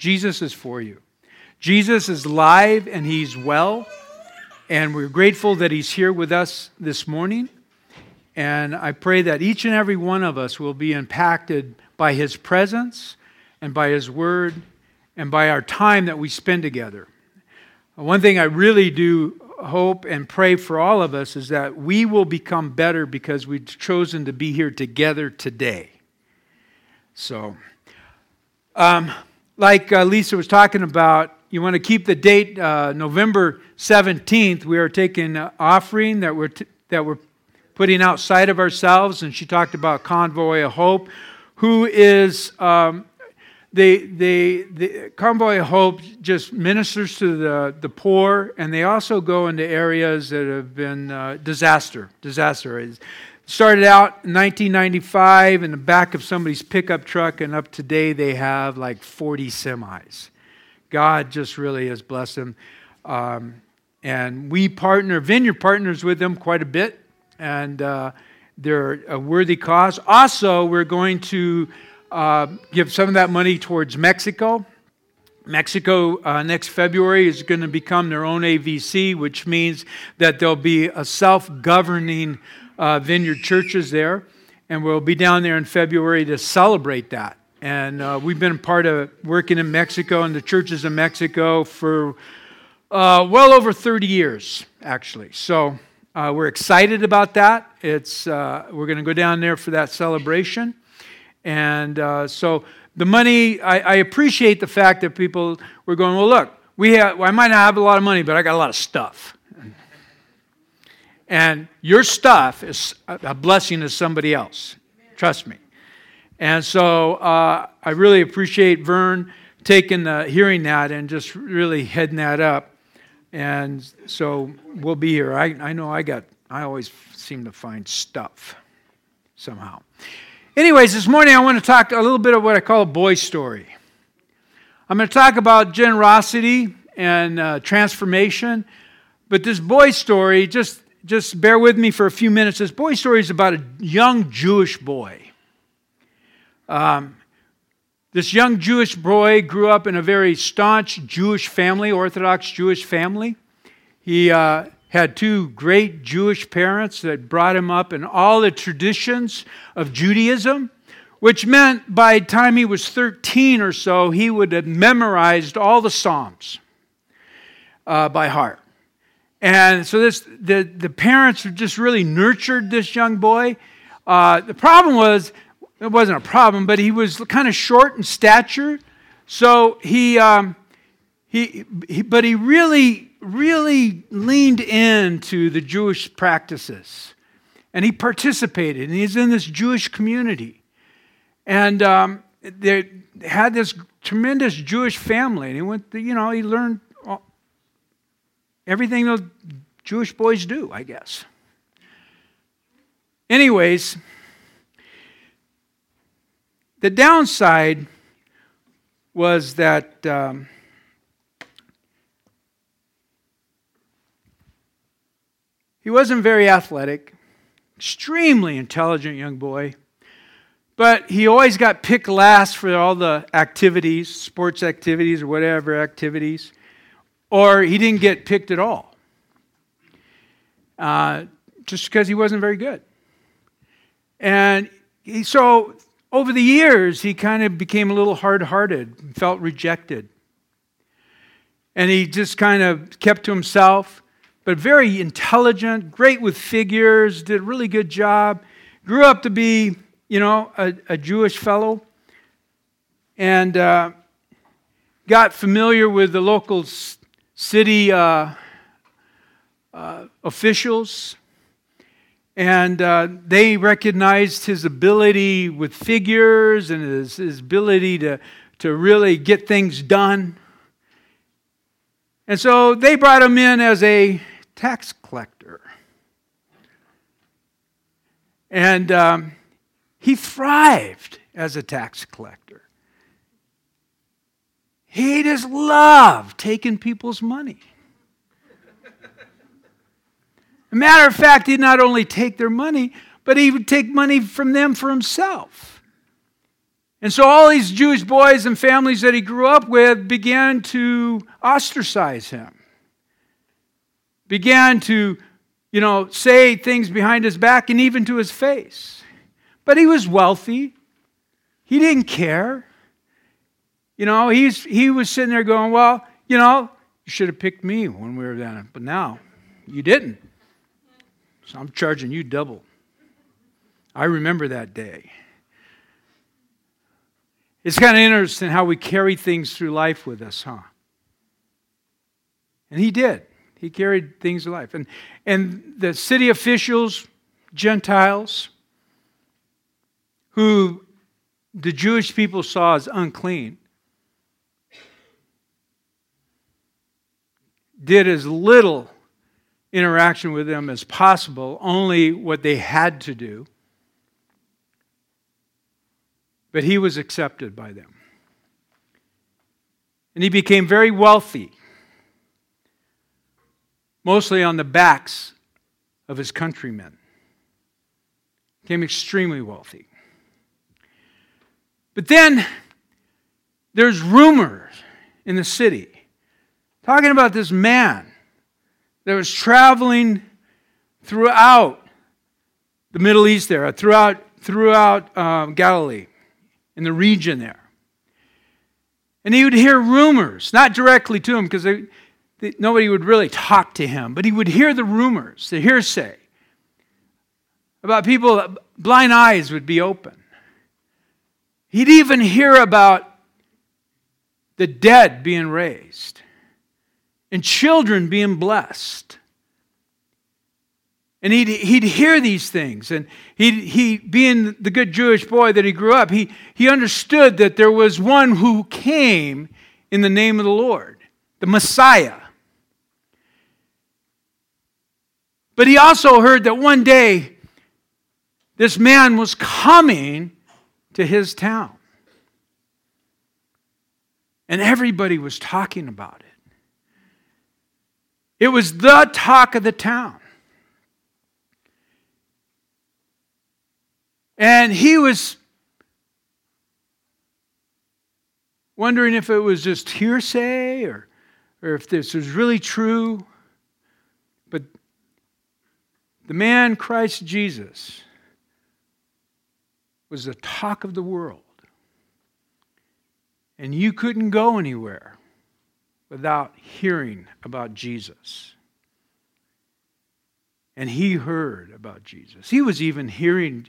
Jesus is for you. Jesus is live and he's well. And we're grateful that he's here with us this morning. And I pray that each and every one of us will be impacted by his presence and by his word and by our time that we spend together. One thing I really do hope and pray for all of us is that we will become better because we've chosen to be here together today. So, um, like uh, Lisa was talking about, you want to keep the date uh, November 17th. We are taking an offering that we're, t- that we're putting outside of ourselves, and she talked about Convoy of Hope, who is um, the, the, the Convoy of Hope just ministers to the, the poor, and they also go into areas that have been uh, disaster. Disaster. Started out in 1995 in the back of somebody's pickup truck, and up today they have like 40 semis. God just really has blessed them. Um, and we partner, Vineyard partners with them quite a bit, and uh, they're a worthy cause. Also, we're going to uh, give some of that money towards Mexico. Mexico uh, next February is going to become their own AVC, which means that there'll be a self governing uh, vineyard churches there. And we'll be down there in February to celebrate that. And uh, we've been part of working in Mexico and the churches in Mexico for uh, well over 30 years, actually. So uh, we're excited about that. It's, uh, we're going to go down there for that celebration. And uh, so the money, I, I, appreciate the fact that people were going, well, look, we have, well, I might not have a lot of money, but I got a lot of stuff. And your stuff is a blessing to somebody else. Trust me. And so uh, I really appreciate Vern taking the, hearing that and just really heading that up. And so we'll be here. I, I know I got, I always seem to find stuff somehow. Anyways, this morning I want to talk a little bit of what I call a boy story. I'm going to talk about generosity and uh, transformation, but this boy story, just, just bear with me for a few minutes. This boy story is about a young Jewish boy. Um, this young Jewish boy grew up in a very staunch Jewish family, Orthodox Jewish family. He uh, had two great Jewish parents that brought him up in all the traditions of Judaism, which meant by the time he was 13 or so, he would have memorized all the Psalms uh, by heart. And so this, the, the parents just really nurtured this young boy. Uh, the problem was, it wasn't a problem, but he was kind of short in stature. So he, um, he, he, but he really really leaned into the Jewish practices. And he participated, and he's in this Jewish community. And um, they had this tremendous Jewish family. And he went, you know, he learned everything those Jewish boys do, I guess. Anyways, the downside was that. Um, He wasn't very athletic, extremely intelligent young boy, but he always got picked last for all the activities, sports activities or whatever activities, or he didn't get picked at all, uh, just because he wasn't very good. And he, so over the years, he kind of became a little hard hearted, felt rejected. And he just kind of kept to himself but very intelligent, great with figures, did a really good job. Grew up to be, you know, a, a Jewish fellow. And uh, got familiar with the local city uh, uh, officials. And uh, they recognized his ability with figures and his, his ability to, to really get things done. And so they brought him in as a tax collector. And um, he thrived as a tax collector. He just loved taking people's money. matter of fact, he'd not only take their money, but he would take money from them for himself. And so all these Jewish boys and families that he grew up with began to ostracize him, began to, you know, say things behind his back and even to his face. But he was wealthy. He didn't care. You know, he's, he was sitting there going, well, you know, you should have picked me when we were down. But now, you didn't. So I'm charging you double. I remember that day. It's kind of interesting how we carry things through life with us, huh? And he did. He carried things to life. And, and the city officials, Gentiles, who the Jewish people saw as unclean, did as little interaction with them as possible, only what they had to do. But he was accepted by them. And he became very wealthy, mostly on the backs of his countrymen. Became extremely wealthy. But then there's rumors in the city talking about this man that was traveling throughout the Middle East there, throughout, throughout um, Galilee in the region there. And he would hear rumors, not directly to him because nobody would really talk to him, but he would hear the rumors, the hearsay about people, blind eyes would be open. He'd even hear about the dead being raised and children being blessed. And he'd, he'd hear these things. And he he, being the good Jewish boy that he grew up, he, he understood that there was one who came in the name of the Lord, the Messiah. But he also heard that one day this man was coming to his town. And everybody was talking about it. It was the talk of the town. And he was wondering if it was just hearsay or, or if this was really true. But the man, Christ Jesus, was the talk of the world. And you couldn't go anywhere without hearing about Jesus. And he heard about Jesus. He was even hearing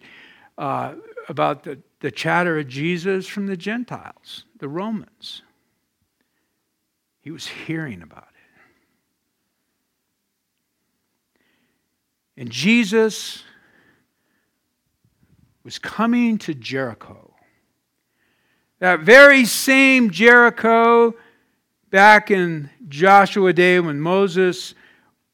uh, about the, the chatter of Jesus from the Gentiles, the Romans. He was hearing about it. And Jesus was coming to Jericho. That very same Jericho back in Joshua day when Moses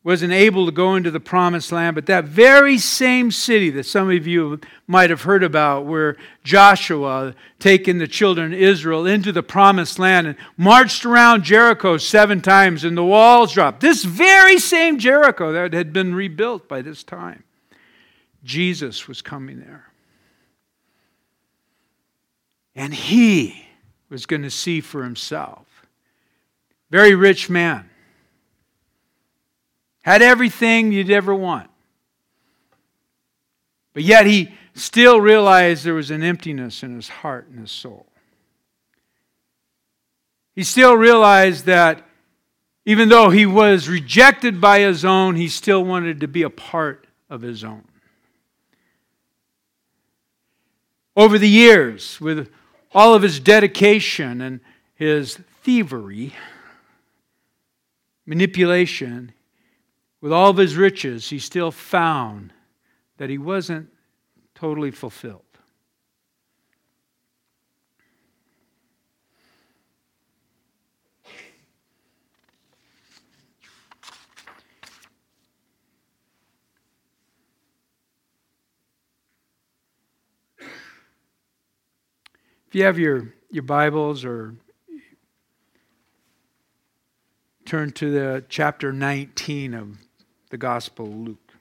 wasn't able to go into the promised land, but that very same city that some of you might have heard about, where Joshua taking the children of Israel into the promised land and marched around Jericho seven times and the walls dropped. This very same Jericho that had been rebuilt by this time. Jesus was coming there. And he was going to see for himself. Very rich man had everything you'd ever want. But yet he still realized there was an emptiness in his heart and his soul. He still realized that even though he was rejected by his own, he still wanted to be a part of his own. Over the years, with all of his dedication and his thievery, manipulation, with all of his riches, he still found that he wasn't totally fulfilled. If you have your, your Bibles or turn to the chapter 19 of the Gospel of Luke.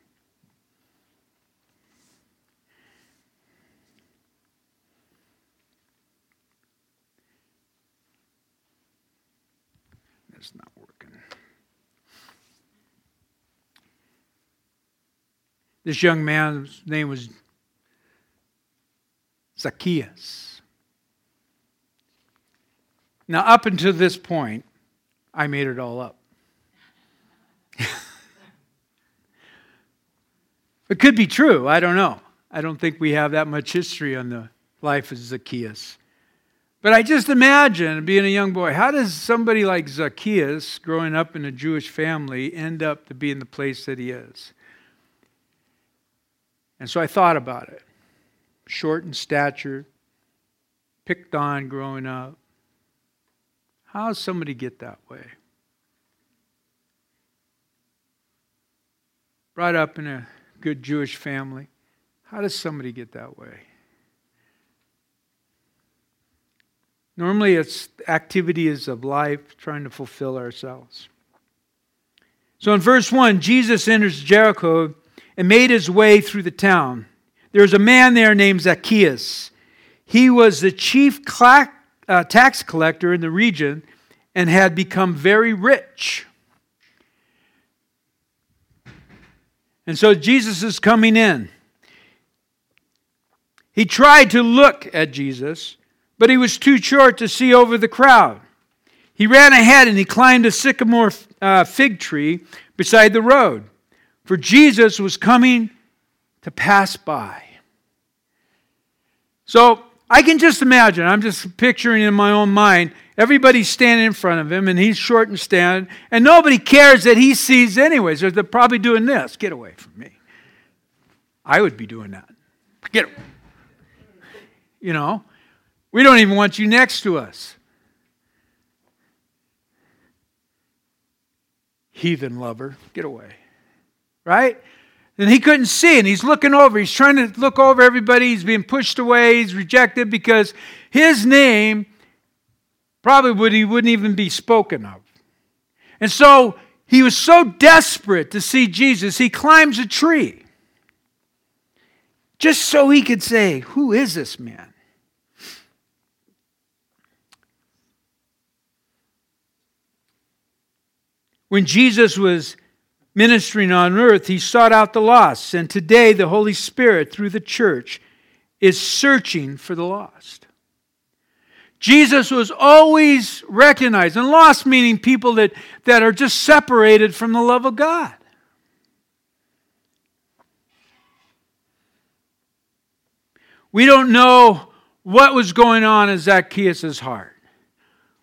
That's not working. This young man's name was Zacchaeus. Now, up until this point, I made it all up. it could be true. I don't know. I don't think we have that much history on the life of Zacchaeus. But I just imagine being a young boy, how does somebody like Zacchaeus, growing up in a Jewish family, end up to be in the place that he is? And so I thought about it. Short in stature, picked on growing up. How does somebody get that way? Brought up in a good Jewish family. How does somebody get that way? Normally, it's activities of life trying to fulfill ourselves. So in verse 1, Jesus enters Jericho and made his way through the town. There was a man there named Zacchaeus. He was the chief uh, tax collector in the region and had become very rich. And so Jesus is coming in. He tried to look at Jesus, but he was too short to see over the crowd. He ran ahead and he climbed a sycamore uh, fig tree beside the road, for Jesus was coming to pass by. So I can just imagine, I'm just picturing in my own mind, everybody's standing in front of him and he's short and standing, and nobody cares that he sees anyways. They're probably doing this. Get away from me. I would be doing that. Get away. you know, we don't even want you next to us. Heathen lover, get away. Right? And he couldn't see, and he's looking over. He's trying to look over everybody. He's being pushed away. He's rejected because his name probably would he wouldn't even be spoken of. And so he was so desperate to see Jesus, he climbs a tree just so he could say, Who is this man? When Jesus was ministering on earth, he sought out the lost. And today, the Holy Spirit, through the church, is searching for the lost. Jesus was always recognized, and lost meaning people that, that are just separated from the love of God. We don't know what was going on in Zacchaeus' heart.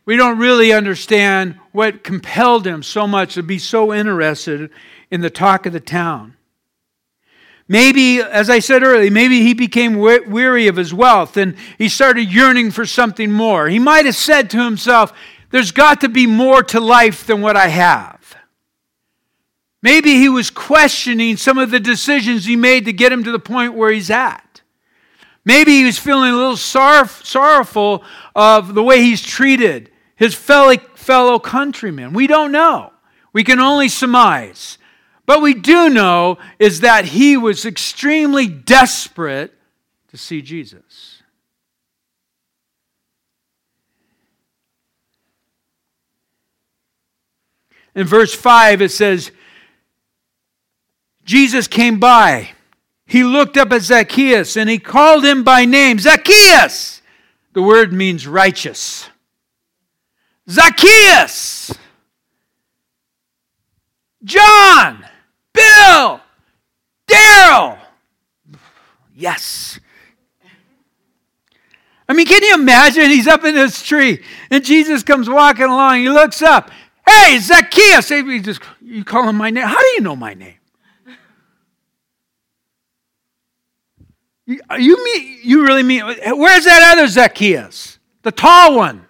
We don't really understand what compelled him so much to be so interested in the talk of the town. Maybe, as I said earlier, maybe he became weary of his wealth and he started yearning for something more. He might have said to himself, There's got to be more to life than what I have. Maybe he was questioning some of the decisions he made to get him to the point where he's at. Maybe he was feeling a little sorrowful of the way he's treated his fellow, fellow countrymen. We don't know. We can only surmise. But we do know is that he was extremely desperate to see Jesus. In verse 5, it says, Jesus came by. He looked up at Zacchaeus and he called him by name Zacchaeus! The word means righteous. Zacchaeus, John, Bill, Daryl. Yes. I mean, can you imagine? He's up in this tree and Jesus comes walking along. He looks up. Hey, Zacchaeus. He just, you call him my name. How do you know my name? You, you mean you really mean where's that other Zacchaeus? The tall one.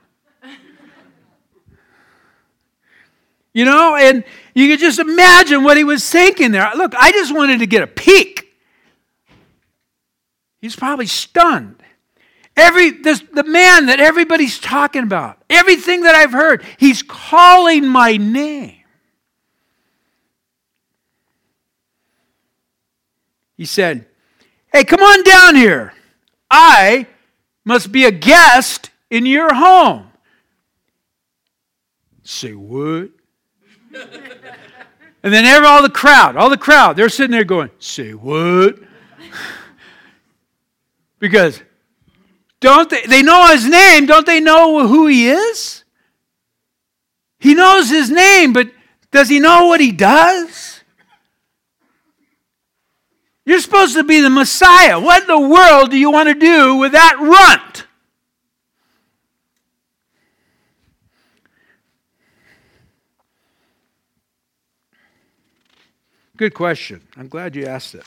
You know, and you could just imagine what he was thinking there. Look, I just wanted to get a peek. He's probably stunned. Every this, the man that everybody's talking about, everything that I've heard, he's calling my name. He said, Hey, come on down here. I must be a guest in your home. Say what? And then every, all the crowd, all the crowd, they're sitting there going, Say what? because don't they, they know his name, don't they know who he is? He knows his name, but does he know what he does? You're supposed to be the Messiah. What in the world do you want to do with that runt? Good question. I'm glad you asked it.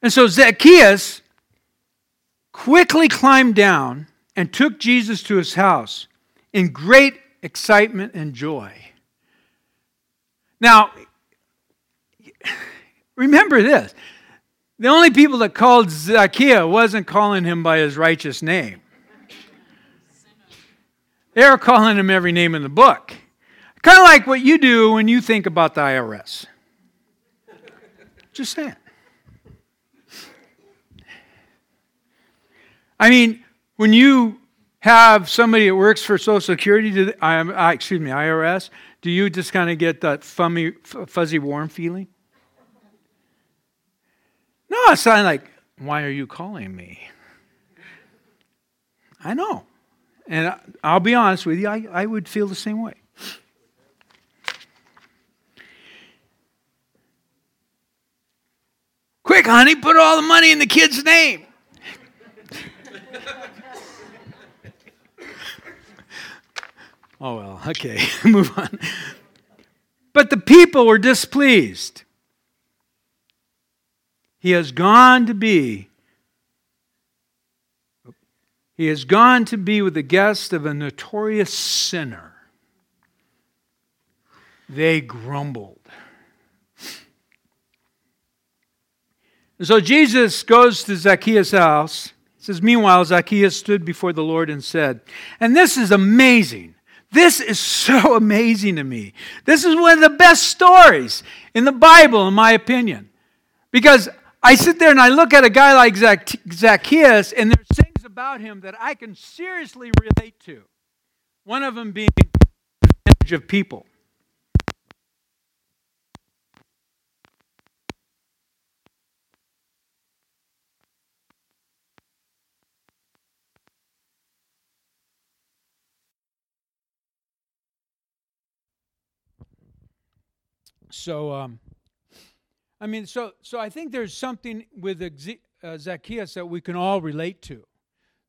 And so Zacchaeus quickly climbed down and took Jesus to his house in great excitement and joy. Now, remember this the only people that called Zacchaeus wasn't calling him by his righteous name. They were calling him every name in the book. Kind of like what you do when you think about the IRS. Just saying. I mean, when you have somebody that works for Social Security, to the, I, excuse me, IRS, do you just kind of get that fuzzy, fuzzy, warm feeling? No, it's not like, why are you calling me? I know. And I'll be honest with you, I, I would feel the same way. Quick, honey, put all the money in the kid's name. oh, well, okay, move on. But the people were displeased. He has gone to be he has gone to be with the guest of a notorious sinner. They grumbled. And so Jesus goes to Zacchaeus' house. It says, Meanwhile, Zacchaeus stood before the Lord and said, and this is amazing. This is so amazing to me. This is one of the best stories in the Bible, in my opinion. Because I sit there and I look at a guy like Zacchaeus, and there's things about him that I can seriously relate to. One of them being the of people. So, um, I mean, so so I think there's something with uh, Zacchaeus that we can all relate to.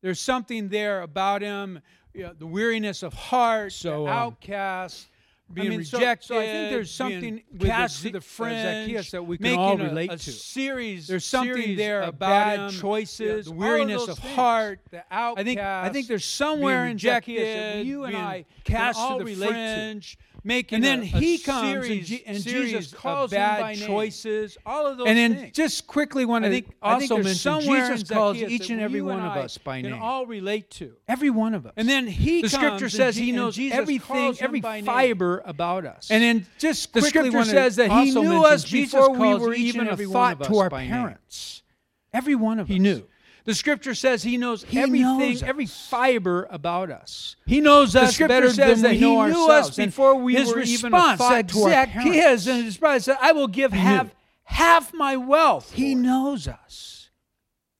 There's something there about him, you know, the weariness of heart, so, the um, outcast, being I mean, rejected. So, so, I think there's something cast to the fringe, Zacchaeus that we can all relate a, a to. Series, there's something series there about bad him, choices, the weariness of, of heart, the outcast. I think I think there's somewhere in Zacchaeus that you and I cast can all to the relate fringe. To making and then a, he comes series, and, and Jesus calls bad choices, all of those and then things. just quickly want to also mention Jesus calls each and every one of us by name. all relate to every one of us. And then he the scripture says he knows everything, every fiber about us. And then just the scripture says that he knew us before we were even a thought to our parents. Every one of us. He knew. The scripture says he knows he everything, knows every fiber about us. He knows us the better says than that we know he knew ourselves. us before we his were response even a to our Zacchaeus and his brother said, "I will give half half my wealth." He knows us.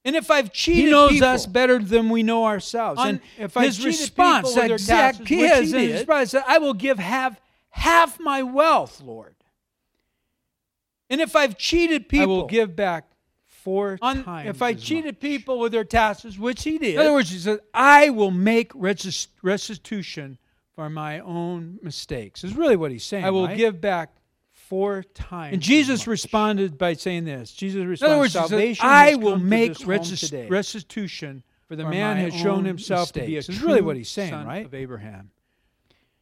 And if I've cheated, he knows people, us better than we know ourselves. On, and if his I've response, that Zacchaeus and his brother said, "I will give half half my wealth, Lord." And if I've cheated people, I will give back four on, times. If I cheated much. people with their taxes, which he did. In other words, he said, I will make restitution for my own mistakes. Is really what he's saying. I will right? give back four times. And Jesus responded by saying this. Jesus responded, In other words, salvation said, I will make restitution for the for man has shown himself mistakes. to be a is really what he's saying, right? Of Abraham.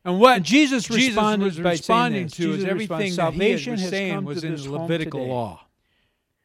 And what and Jesus, Jesus responded was responding to is everything salvation has saying was in the Levitical law.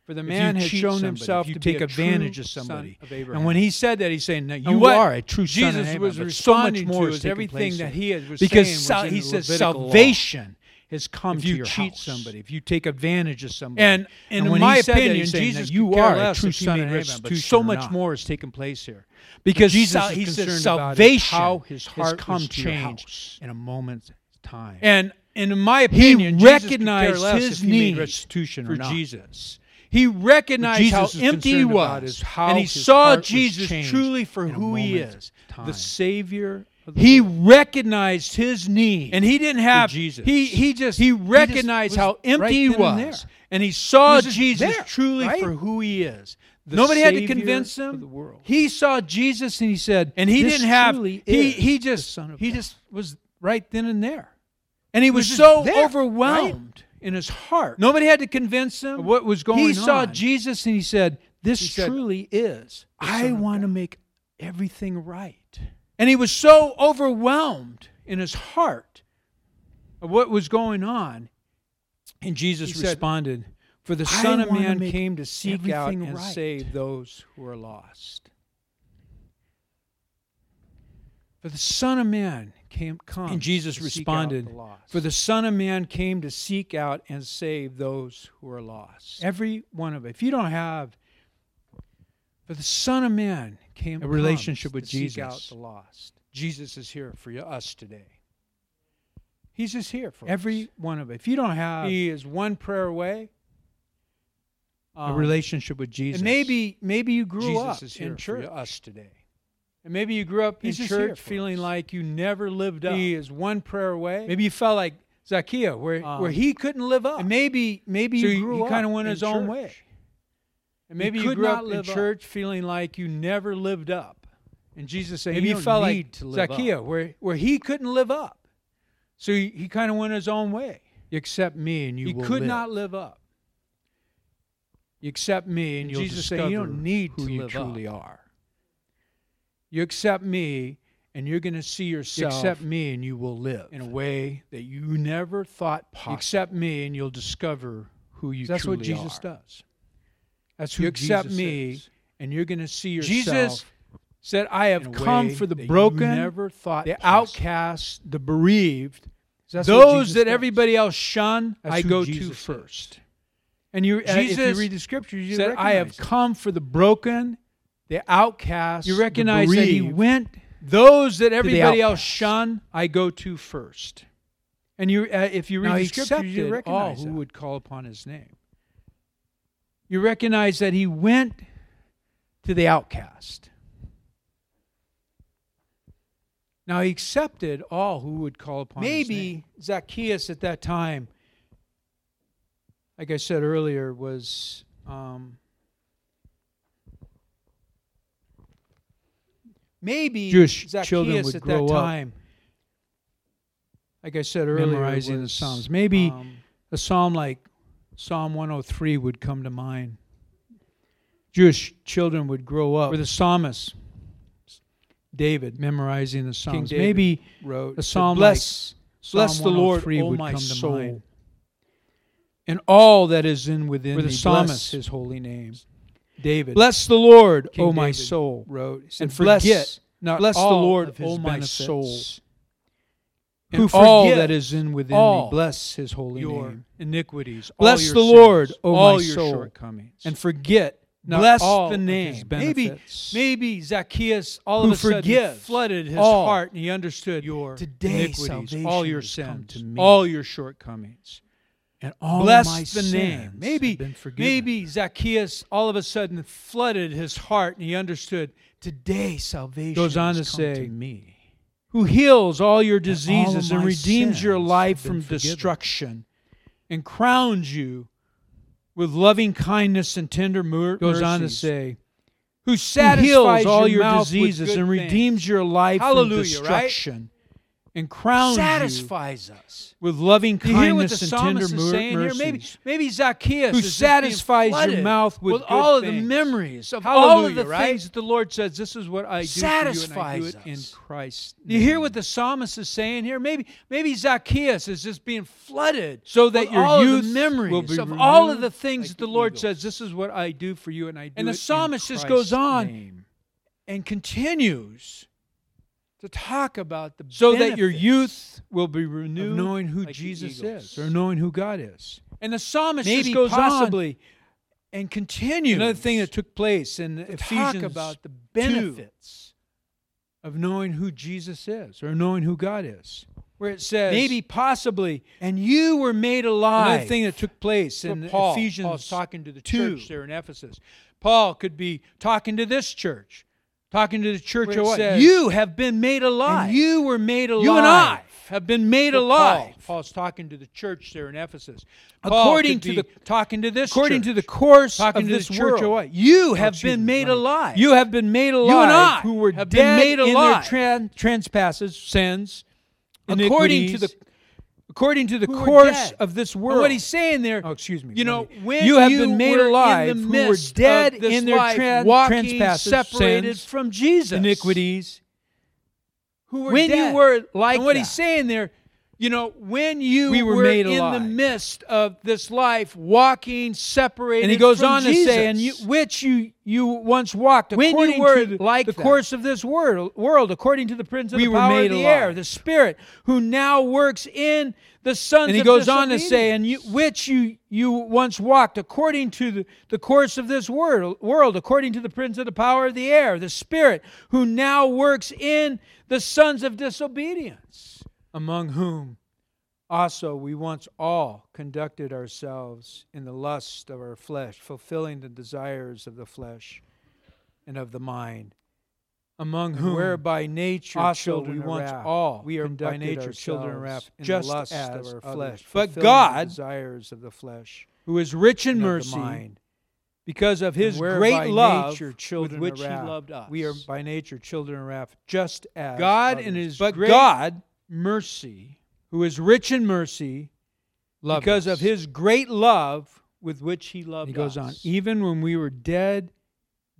For the man has shown somebody, himself to take advantage of somebody. Of and when he said that, he's saying, "No, you are a true son Jesus of Abraham." was responding so much more to everything that he was because saying was he says salvation law. has come if to you cheat house. somebody, if you take advantage of somebody. And, and, in when my he that, opinion, saying Jesus you are a true son of Abraham, but so much more is taking place here. Because Jesus sal- is he about salvation how his heart has come changed in a moment's time. And, and in my opinion, care recognized his he need restitution for. Jesus. He recognized Jesus how empty he was, how and he saw Jesus truly for who he is, the Savior. He world. recognized his need. and he didn't have Jesus. He he just He he just recognized how empty right he and was, there. and he saw He Jesus there, truly right? for who he is. the Nobody had to convince him. the world. He saw Jesus and he said, and he "This didn't have he he just Son of he God." just was right then and there, and he was, was so there, overwhelmed in his heart. nobody had to convince him what was going he on. He saw Jesus and he said, "This He said, truly is." I want to make everything right. and he was so overwhelmed In his heart of what was going on, and Jesus He said, responded, "For the Son of Man came to seek out and right." save those who are lost." For the Son of Man came, come, And Jesus to seek out responded, the. For the Son of Man came to seek out and save those who are lost. Every one of it. If you don't have, for the Son of Man came A relationship with to seek out Jesus. the lost. Jesus is here for you- us today. He's just here for Every us. one of it. If you don't have, He is one prayer away. a Um, relationship with Jesus. And maybe maybe you grew Jesus up is here in for church. us today. And maybe you grew up He's in church feeling us. like you never lived up. He is one prayer away. maybe you felt like Zacchaeus, where Um, where he couldn't live up. and maybe maybe So you he- grew he up kinda went in his own way. and Maybe you you grew up up in church. church feeling like you never lived up. And Jesus saying Maybe you you don't felt need like to live Zacchaeus, up. where where he couldn't live up. So he, he kind of went his own way. You accept me and you he could live. not live up. You accept me and And you'll Jesus discover saying you don't need who to you live truly up. are. You accept me and you're going to see You yourself accept me and you will live. in a way that you never thought possible. You accept me and you'll discover who you are. That's what Jesus are. does. That's who You accept Jesus me is. and you're going to see yourself Jesus said, "I have come for the broken, never thought the possible. outcast, the bereaved, That's those that does. everybody else shun. That's I go Jesus to is. first." And you, uh, if you read the scriptures, you said, "I have come for the broken, the outcast, You the recognize that he went those that everybody else shun. I go to first. And you, uh, if you read Now, the he scriptures, you accepted recognize all who that. would call upon his name. You recognize that he went to the outcast. Now he accepted all who would call upon his name. Maybe Zacchaeus at that time, like I said earlier, was um, maybe Jewish Zacchaeus children would at grow that up time, like I said earlier, memorizing the Psalms. Maybe um, a psalm like Psalm 103 would come to mind. Jewish children would grow up with the psalmist David memorizing the Psalms. Maybe wrote, a psalm "Bless, like bless Psalm the Lord, 103 O would my come to soul, mind. and all that is in within Where the psalmist- bless his holy name. David bless the Lord, King O my David soul." wrote, And forget bless- not bless the all Lord, O my benefits, soul, and who all that is in within me, bless his holy your name. Iniquities, Bless all your the sins, Lord, O all my soul, shortcomings, and forget not bless all the name. Maybe maybe Zacchaeus all who of a sudden flooded his heart and he understood your today iniquities, salvation all your sins, to me. all your shortcomings, and all bless my the name. Maybe have been forgiven. maybe Zacchaeus all of a sudden flooded his heart and he understood today salvation goes on to say, to me. who heals all your diseases and my redeems your life from forgiven. destruction and crowns you with loving kindness and tender mer- goes on to say Who who heals all your your diseases and things. redeems your life Hallelujah, from right? And crowns you satisfies us. with loving Do you hear what kindness the and tender psalmist is mer- saying here? mercies Maybe, maybe Zacchaeus who is just being satisfies your mouth with, good all of the memories of all of the right? things that the Lord says, this is what I do Satisfies for you, and I do it in. Christ. Do you hear what the psalmist is saying here? Maybe maybe Zacchaeus is just being flooded so that with your youth memories will be of all of the things like that the Lord says. This is what I do for you, and I do And the psalmist just goes on name. and continues to talk about the so that your youth will be of renewed knowing who like Jesus is or knowing who God is. And the psalmist Maybe just goes possibly on and continues. Another thing that took place in to Ephesians talk about the 2 benefits of knowing who Jesus is or knowing who God is. where it says Maybe possibly and you were made alive. another thing that took place in Paul. Ephesians Paul's talking to the 2. church there in Ephesus. Paul could be talking to this church, talking to the church of what? says, you have been made alive. you were made alive. You and I have been made alive. Paul. Paul's talking to the church there in Ephesus. According to the- talking to this according church, to the course talking of to this the church world. of what? Oh, you have been made me- alive. You have been made alive. You and I who were have been dead made in their alive. tran- trespasses, sins, according to the according to the who course of this And world. what he's saying there, Oh, excuse me. you know, when you have been made were alive, in the who were dead of this in their life, tran- walking separated sins, from Jesus, iniquities. who were when dead. you were like and what that, he's saying there, you know, when you We were made in alive. the midst of this life, walking separated, and he goes on Jesus. to say, "And you, which you you once walked according were to like the that. course of this world, world, according to the prince of we the power of the alive. air, the Spirit who now works in the sons And he goes on to say, and you, which you you once walked according to the, the course of this world, world, according to the prince of the power of the air, the spirit who now works in the sons of disobedience, among whom also we once all conducted ourselves in the lust of our flesh, fulfilling the desires of the flesh and of the mind. Among And whom, where by nature also children we once wrath. all we are by nature children of wrath, in the just lust as of our others. flesh. But the God, desires of the flesh, who is rich in and the mercy, mind. because of His great love nature with which He loved us. We are by nature children of wrath, just as God others. in His but great God, mercy, who is rich in mercy, loved because us. of His great love with which He loved us. he goes us. on. Even when we were dead,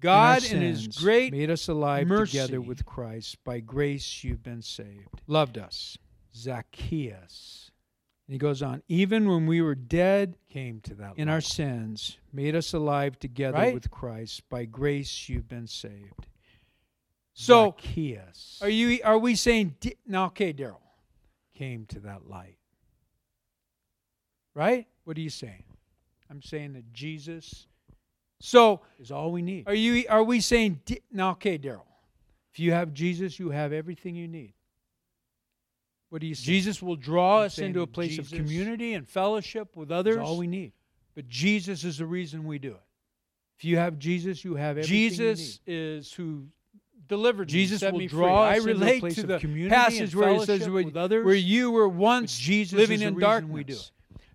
God in, in His great made us alive mercy together with Christ. By grace you've been saved. loved us. Zacchaeus. And he goes on. Even when we were dead Came to that in our sins, made us alive together Right? with Christ. By grace you've been saved. So, Zacchaeus Are you? Are we saying now? Okay, Daryl. Came to that light. Right? What are you saying? I'm saying that Jesus So is all we need. are you? Are we saying now? Okay, Daryl. If you have Jesus, you have everything you need. What do you say? Jesus will draw I'm us into a place of community and fellowship with others. all we need. but Jesus is the reason we do it. If you have Jesus, you have everything Jesus is who delivered Jesus me, set will me draw free. I us a relate to the community passage where it says where, others. where you were once. Jesus living in darkness. we do.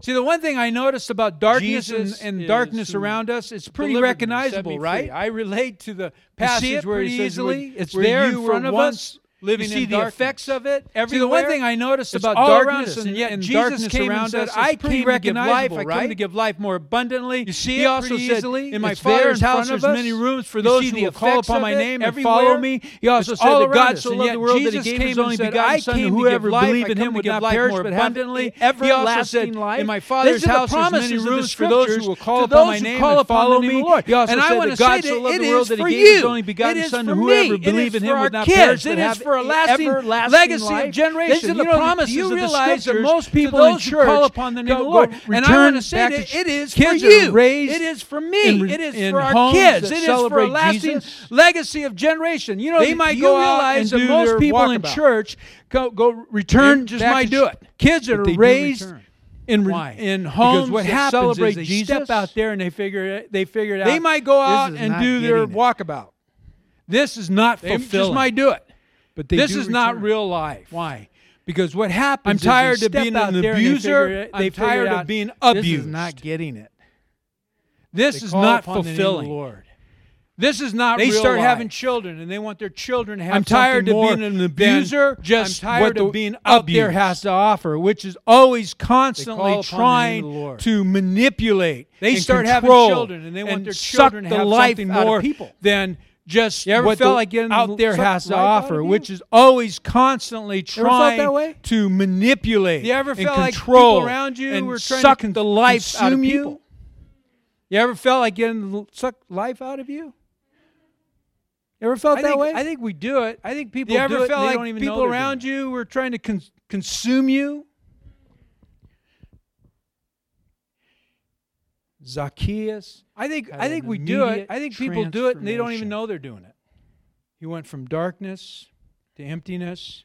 See, the one thing I noticed about darkness Jesus and, and darkness around us, it's pretty delivered me, set recognizable, right? I relate to the passage where he says where- It's where there you in front were of once us. Living You see in the darkness. effects of it See, the one thing I noticed about darkness, and and- yet and Jesus darkness came around and said, us "I came to give life. recognizable, I right? to give life more abundantly." You see he also said, easily. "In my Father's house, there's many rooms for those who will call upon my name and follow me." He also It's said that God so loved the world that He came gave His only begotten Son, came whoever believe in Him would not perish more but abundantly, He also said, "In my Father's These are the house there's many promises of the rooms for those who will call upon my name and follow me." of the Lord. He also and I said want that to God say so loved the world that He gave His only begotten It is Son, for whoever believe in Him for would not perish but have for a lasting everlasting legacy life. of generations. These are the You know, promises you of the realize that most people in church call upon the name go- of the Lord. go- and I want to say that it is for you. It is for me. in- it is for our kids. It is for a lasting legacy of generation. You know, They might you go out realize that most people in church go go return just might do it. Kids that are raised in Why? in Because homes what that happens celebrate is they Jesus. step out there and they figure it, they figure it out. They might go out and do their it. walkabout. This is not They just fulfilling. might do it. But This is not real life. Why? Because what happens I'm tired of being an there they abuser. I'm they figure tired of being This abused. is not getting it. This They is not upon the name of the fulfilling. Lord. This is not They start life. having children, and they want their children to have I'm tired of being an abuser. Just I'm tired what the of being there abused. has to offer, which is always constantly trying the to manipulate. They start having children, and they want and their children to the have life something more people. than just You ever what felt the like getting out there has to offer, of which is always constantly trying to manipulate. You ever and felt like people around you and were trying to suck the life out of consume you? You ever felt like getting the- suck life out of you? You ever felt I that think, way? I think we do it. I think people you ever do it felt like don't even know people around you were trying to con- consume you? Zacchaeus. I think I think we do it. I think people do it and they don't even know they're doing it. He went from darkness to emptiness.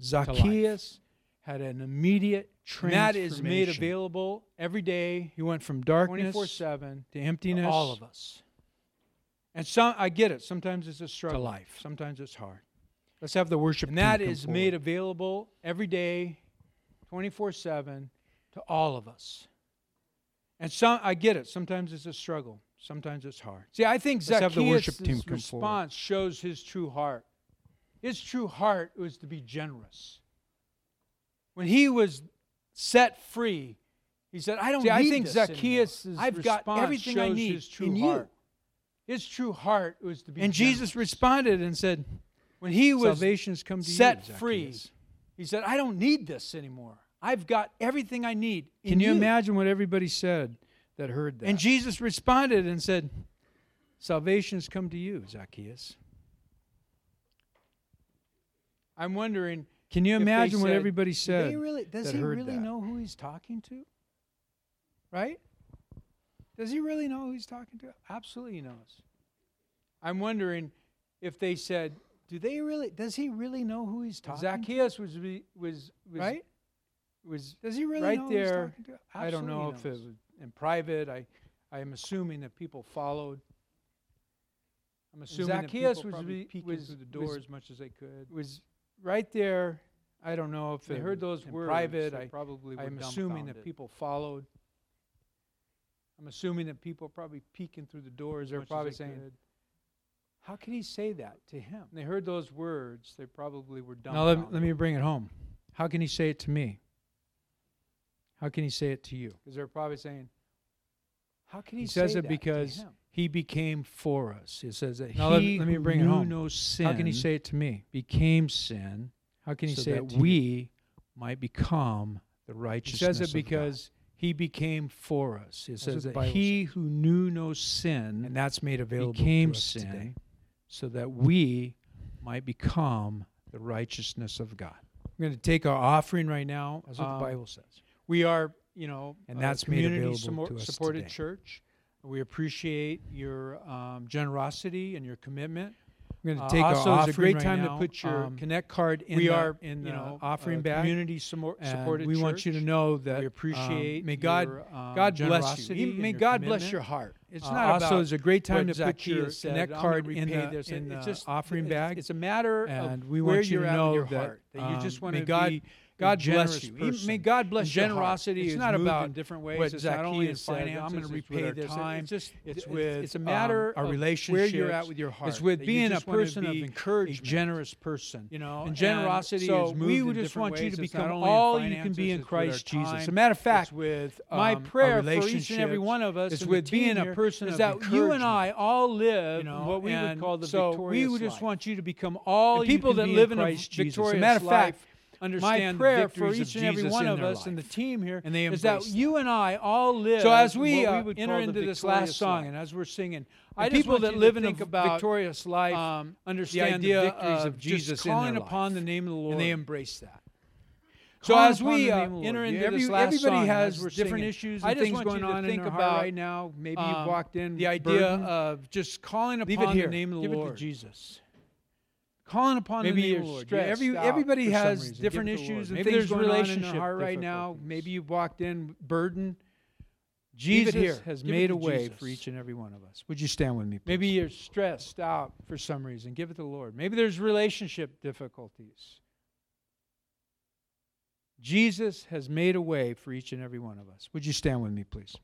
Zacchaeus had an immediate and that is made available every day. He went from darkness 24/7 to emptiness. all of us. And some I get it. Sometimes it's a struggle. To life. Sometimes it's hard. Let's have the worship And that is made available every day, 24 7 to all of us. And some I get it. Sometimes it's a struggle. Sometimes it's hard. See, I think Let's have the worship Zacchaeus' team come forward. response shows his true heart. His true heart was to be generous. When he was set free, he said, "I don't See, I need think this Zacchaeus'. I've got response everything I shows need his true in you." heart. His true heart was to be. Generous. And Jesus responded and said, when he was Salvation's come to set you. free, he said, "I don't need this anymore. I've got everything I need." Can you imagine what everybody said that heard that? And Jesus responded and said, Salvation has come to you, Zacchaeus. I'm wondering, Can you imagine what everybody said? really, does he really that? know who he's talking to? Right? Does he really know who he's talking to? Absolutely he knows. I'm wondering if they said, do they really, does he really know who he's talking to? Zacchaeus was, was, was, Right? Was Does he really right know who he's there. talking to? I don't know if it knows. was in private. I, I am assuming that people followed. I'm assuming Zacchaeus that people was probably be- was- through the door was- as much as they could. was right there. I don't know if They it heard was those in words. private. they I, probably were I am assuming that dumbfounded. people followed. I'm assuming that people probably peeking through the doors. They're much as probably they saying, could. How could he say that to him? When they heard those words, they probably were dumb. Now dumbfounded. let, let me bring it home. How can he say it to me? How can he say it to you? because they're probably saying, How can He he, says say it because? He became for us. It says that Now he let me who bring it knew home. no sin. How can he say it to me? became sin? How can he so say that it to you? we might become the righteousness? He says it because he became for us. It That's says that he who knew no sin and that's made available became to us sin, today. so that we might become the righteousness of God. We're going to take our offering right now. That's what Um, the Bible says. We are, you know, And a that's community available sumo- to us supported today. church. We appreciate your um, generosity and your commitment. We're going Uh, to take also, our it's a great right time now. to put your Um, Connect card in we the, are, in you the know, offering a bag. community and supported we want you to know that we appreciate. um, appreciate may God your, um, God bless you. May God bless your heart. It's Uh, not also, it's a great time to put your said, Connect card in the, this." in the it's just offering it's- bag. It's a matter and of we where want you you're to know your that, heart. That you just um, want to God- be God bless you. person. May God bless And generosity It's is not about in different ways. what it's not only in Zacchaeus said. I'm gonna repay with this. time. It's just- it's, it's with it's a um, matter our of where you're at with your heart. It's with being a person of encouragement. a generous person. You know, and generosity so is moved we just want you ways. to It's not become all you can finances, be in it's with our Christ Jesus. time, As a matter of fact, with my um, our prayer for each and every one of us is with being a person is of that you and. I all live you what we would call the victorious life. so we would just want you to become all you people can that be live in a Christ Jesus. As a matter of fact, life my understand the prayer for each and every one of us and the team here And is that embrace you and I all live. So as we, uh, would enter into this last song life. and as we're singing, I just people that live in a about, victorious life um, understand the idea the victories of Jesus calling upon life. the name of the Lord. and they embrace that. So as we uh, name of the enter into Every- this last everybody song, has different singing, issues I and just things going on think in their about heart right now. Maybe you've um, walked in the idea burdened. of just calling Leave it upon the name of the Give it Lord. to Jesus. Calling upon Maybe the name you're of the Lord. stressed Every, everybody has reason. Different the issues and Maybe things there's going on in relationship their heart right now. Maybe you've walked in burdened. Leave Jesus has Give made a way Jesus. for each and every one of us. Would you stand with me? Please? Maybe you're stressed out for some reason. Give it to the Lord. Maybe there's relationship difficulties. Jesus has made a way for each and every one of us. Would you stand with me, please?